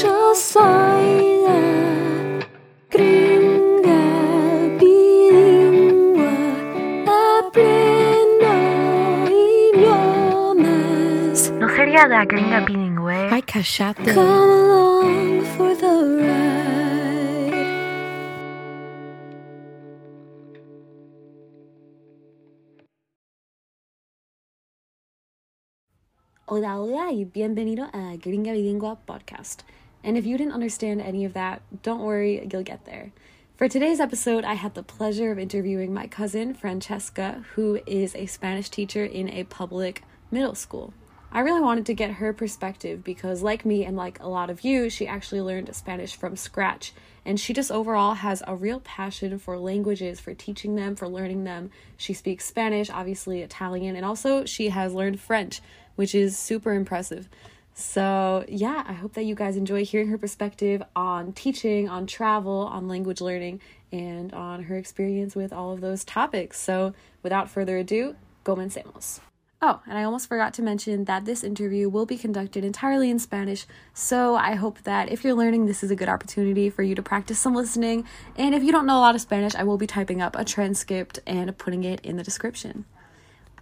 Yo soy la gringa bilingüe. Aprendo idiomas. ¿No sería la gringa bilingüe? Ay, cállate. Come along for the ride. Hola, hola, y bienvenido a Gringa Bilingua podcast. And if you didn't understand any of that, don't worry, you'll get there. For today's episode, I had the pleasure of interviewing my cousin, Francesca, who is a Spanish teacher in a public middle school. I really wanted to get her perspective because, like me and like a lot of you, she actually learned Spanish from scratch. And she just overall has a real passion for languages, for teaching them, for learning them. She speaks Spanish, obviously Italian, and also she has learned French, which is super impressive. So, yeah, I hope that you guys enjoy hearing her perspective on teaching, on travel, on language learning, and on her experience with all of those topics. So, without further ado, comencemos. Oh, and I almost forgot to mention that this interview will be conducted entirely in Spanish, so I hope that if you're learning, this is a good opportunity for you to practice some listening. And if you don't know a lot of Spanish, I will be typing up a transcript and putting it in the description.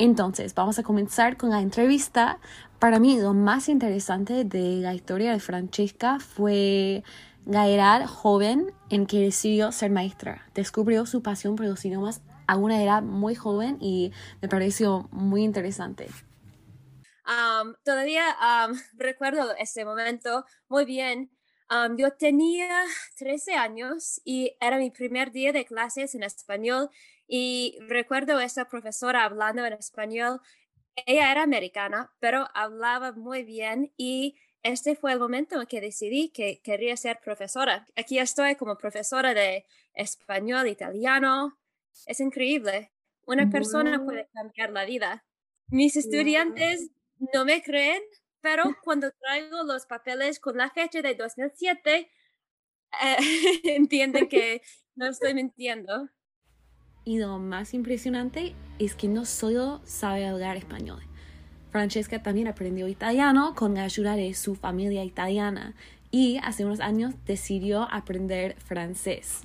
Entonces, vamos a comenzar con la entrevista. Para mí, lo más interesante de la historia de Francesca fue la edad joven en que decidió ser maestra. Descubrió su pasión por los idiomas a una edad muy joven y me pareció muy interesante. Um, todavía um, recuerdo ese momento muy bien. Um, yo tenía 13 años y era mi primer día de clases en español y recuerdo a esa profesora hablando en español. Ella era americana, pero hablaba muy bien y este fue el momento en que decidí que quería ser profesora. Aquí estoy como profesora de español, italiano. Es increíble. Una persona puede cambiar la vida. Mis estudiantes no me creen, pero cuando traigo los papeles con la fecha de 2007, eh, entienden que no estoy mintiendo. Y lo más impresionante es que no solo sabe hablar español. Francesca también aprendió italiano con la ayuda de su familia italiana y hace unos años decidió aprender francés.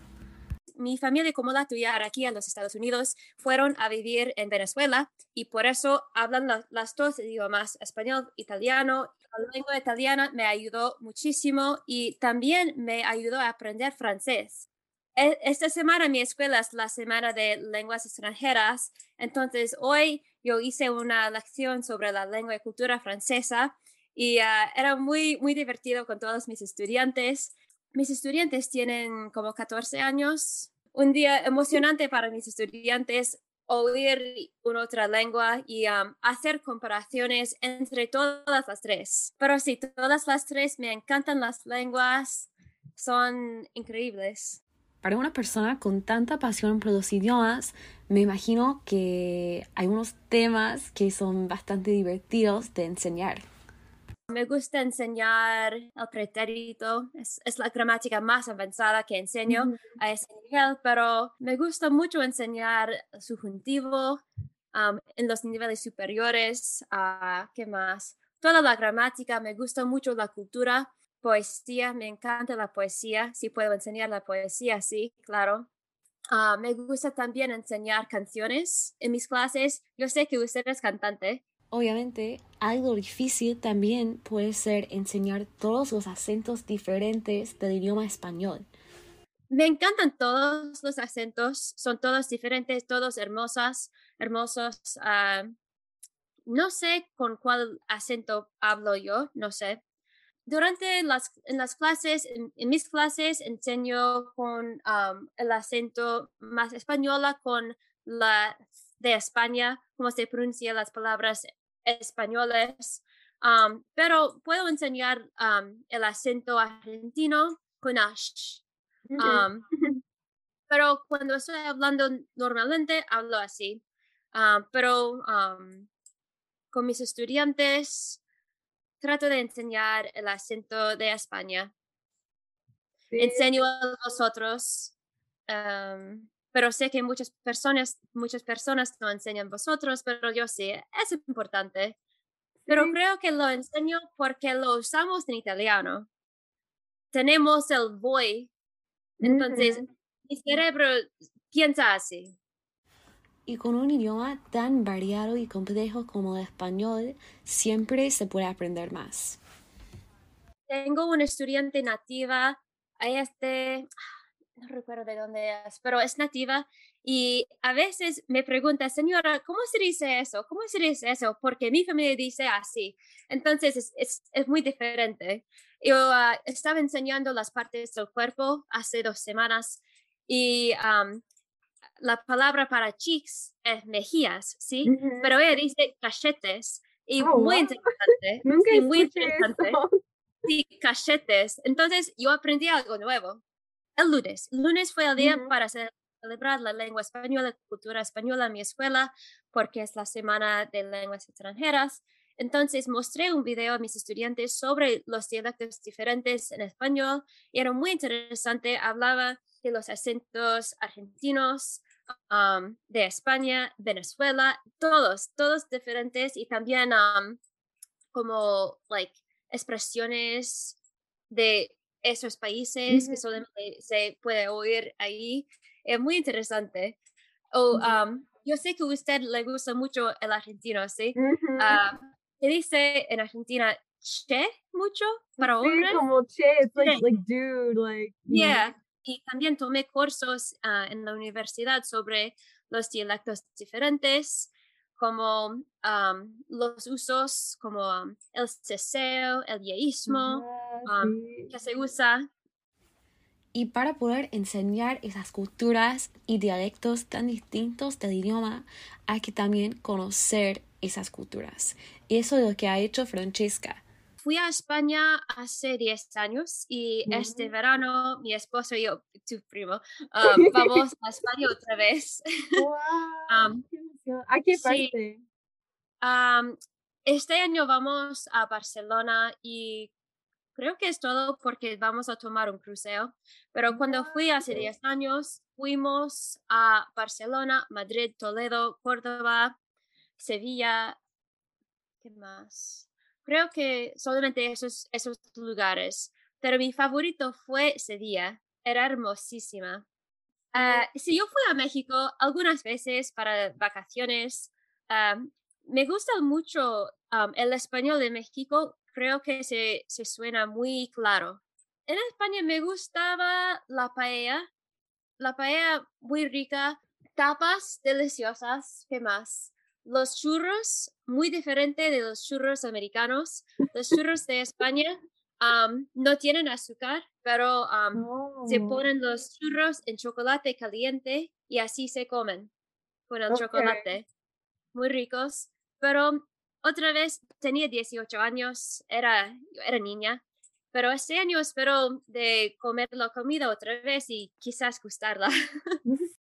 Mi familia, como la tuya, aquí a los Estados Unidos, fueron a vivir en Venezuela y por eso hablan la- las dos idiomas, español, italiano. La lengua italiana me ayudó muchísimo y también me ayudó a aprender francés. E- Esta semana mi escuela es la semana de lenguas extranjeras, entonces hoy yo hice una lección sobre la lengua y cultura francesa y ah, era muy, muy divertido con todos mis estudiantes. Mis estudiantes tienen como 14 años. Un día emocionante para mis estudiantes oír una otra lengua y um, hacer comparaciones entre todas las tres. Pero sí, todas las tres me encantan las lenguas, son increíbles. Para una persona con tanta pasión por los idiomas, me imagino que hay unos temas que son bastante divertidos de enseñar. Me gusta enseñar el pretérito, es, es la gramática más avanzada que enseño a ese nivel, pero me gusta mucho enseñar el subjuntivo um, en los niveles superiores. ah, ¿Qué más? Toda la gramática, me gusta mucho la cultura, poesía, me encanta la poesía, si puedo enseñar la poesía, sí, claro. Ah, me gusta también enseñar canciones en mis clases. Yo sé que usted es cantante. Obviamente, algo difícil también puede ser enseñar todos los acentos diferentes del idioma español. Me encantan todos los acentos, son todos diferentes, todos hermosas, hermosos. ah, no sé con cuál acento hablo yo, no sé. Durante las, en las clases, en, en mis clases, enseño con am, el acento más española, con la de España, cómo se pronuncian las palabras españolas. Am, pero puedo enseñar am, el acento argentino con ash. Um, pero cuando estoy hablando normalmente, hablo así. Pero um, con mis estudiantes trato de enseñar el acento de España. Enseño a los otros, um, pero sé que muchas personas, muchas personas no enseñan vosotros, pero yo sí, es importante. Pero creo que lo enseño porque lo usamos en italiano. tenemos el voy. Entonces, mi cerebro piensa así. Y con un idioma tan variado y complejo como el español, siempre se puede aprender más. Tengo una estudiante nativa, ella es de, no recuerdo de dónde es, pero es nativa y a veces me pregunta, señora, ¿cómo se dice eso? ¿Cómo se dice eso? Porque mi familia dice así. Entonces es, es, es muy diferente. Yo ah, estaba enseñando las partes del cuerpo hace dos semanas y am, la palabra para cheeks es mejillas, ¿sí? Pero ella dice cachetes y Oh, muy wow. interesante. Nunca sí, muy interesante. eso. Sí, cachetes. Entonces yo aprendí algo nuevo. El lunes. Lunes fue el día para ce- celebrar la lengua española, cultura española en mi escuela, porque es la semana de lenguas extranjeras. Entonces mostré un video a mis estudiantes sobre los dialectos diferentes en español y era muy interesante. Hablaba de los acentos argentinos, um, de España, Venezuela, todos, todos diferentes y también um, como like expresiones de esos países que solamente se puede oír ahí. Es muy interesante. O, Ujú. um, yo sé que a usted le gusta mucho el argentino, ¿sí? Ujú. Ah, se dice en Argentina che mucho para Sí, hombres. como che, it's like, Che. like dude, like. you know. Yeah. Y también tomé cursos ah, en la universidad sobre los dialectos diferentes, como am, los usos, como am, el ceseo, el yeísmo, um, sí. que se usa. Y para poder enseñar esas culturas y dialectos tan distintos del idioma, hay que también conocer esas culturas. Y eso es lo que ha hecho Francesca. Fui a España hace 10 años y este verano mi esposo y yo, tu primo, am, vamos a España otra vez. Wow, emoción. ¿A qué sí. parte? Am, este año vamos a Barcelona y creo que es todo porque vamos a tomar un crucero. Pero cuando fui hace Wow. 10 años, fuimos a Barcelona, Madrid, Toledo, Córdoba, Sevilla. ¿Qué más? Creo que solamente esos, esos lugares. Pero mi favorito fue Sevilla. Era hermosísima. Ah, si yo fui a México algunas veces para vacaciones, am, me gusta mucho am, el español de México, creo que se, se suena muy claro. En España me gustaba la paella, la paella muy rica, tapas deliciosas, ¿qué más? Los churros, muy diferente de los churros americanos. Los churros de España am, no tienen azúcar, pero se Oh. ponen los churros en chocolate caliente y así se comen con el Ok. chocolate. Muy ricos. Pero otra vez tenía 18 años, era, era niña. Pero este año espero de comer la comida otra vez y quizás gustarla.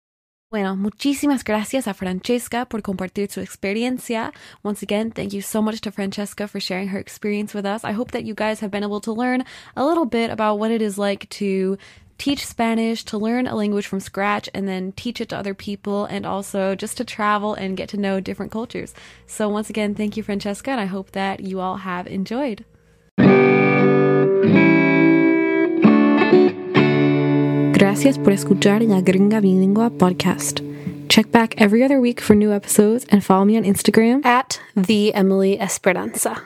Bueno, muchísimas gracias a Francesca por compartir su experiencia. Once again, thank you so much to Francesca for sharing her experience with us. I hope that you guys have been able to learn a little bit about what it is like to teach Spanish, to learn a language from scratch, and then teach it to other people, and also just to travel and get to know different cultures. So, once again, thank you, Francesca, and I hope that you all have enjoyed. Gracias por escuchar La Gringa Bilingua podcast. Check back every other week for new episodes and follow me on Instagram at the Emily Esperanza.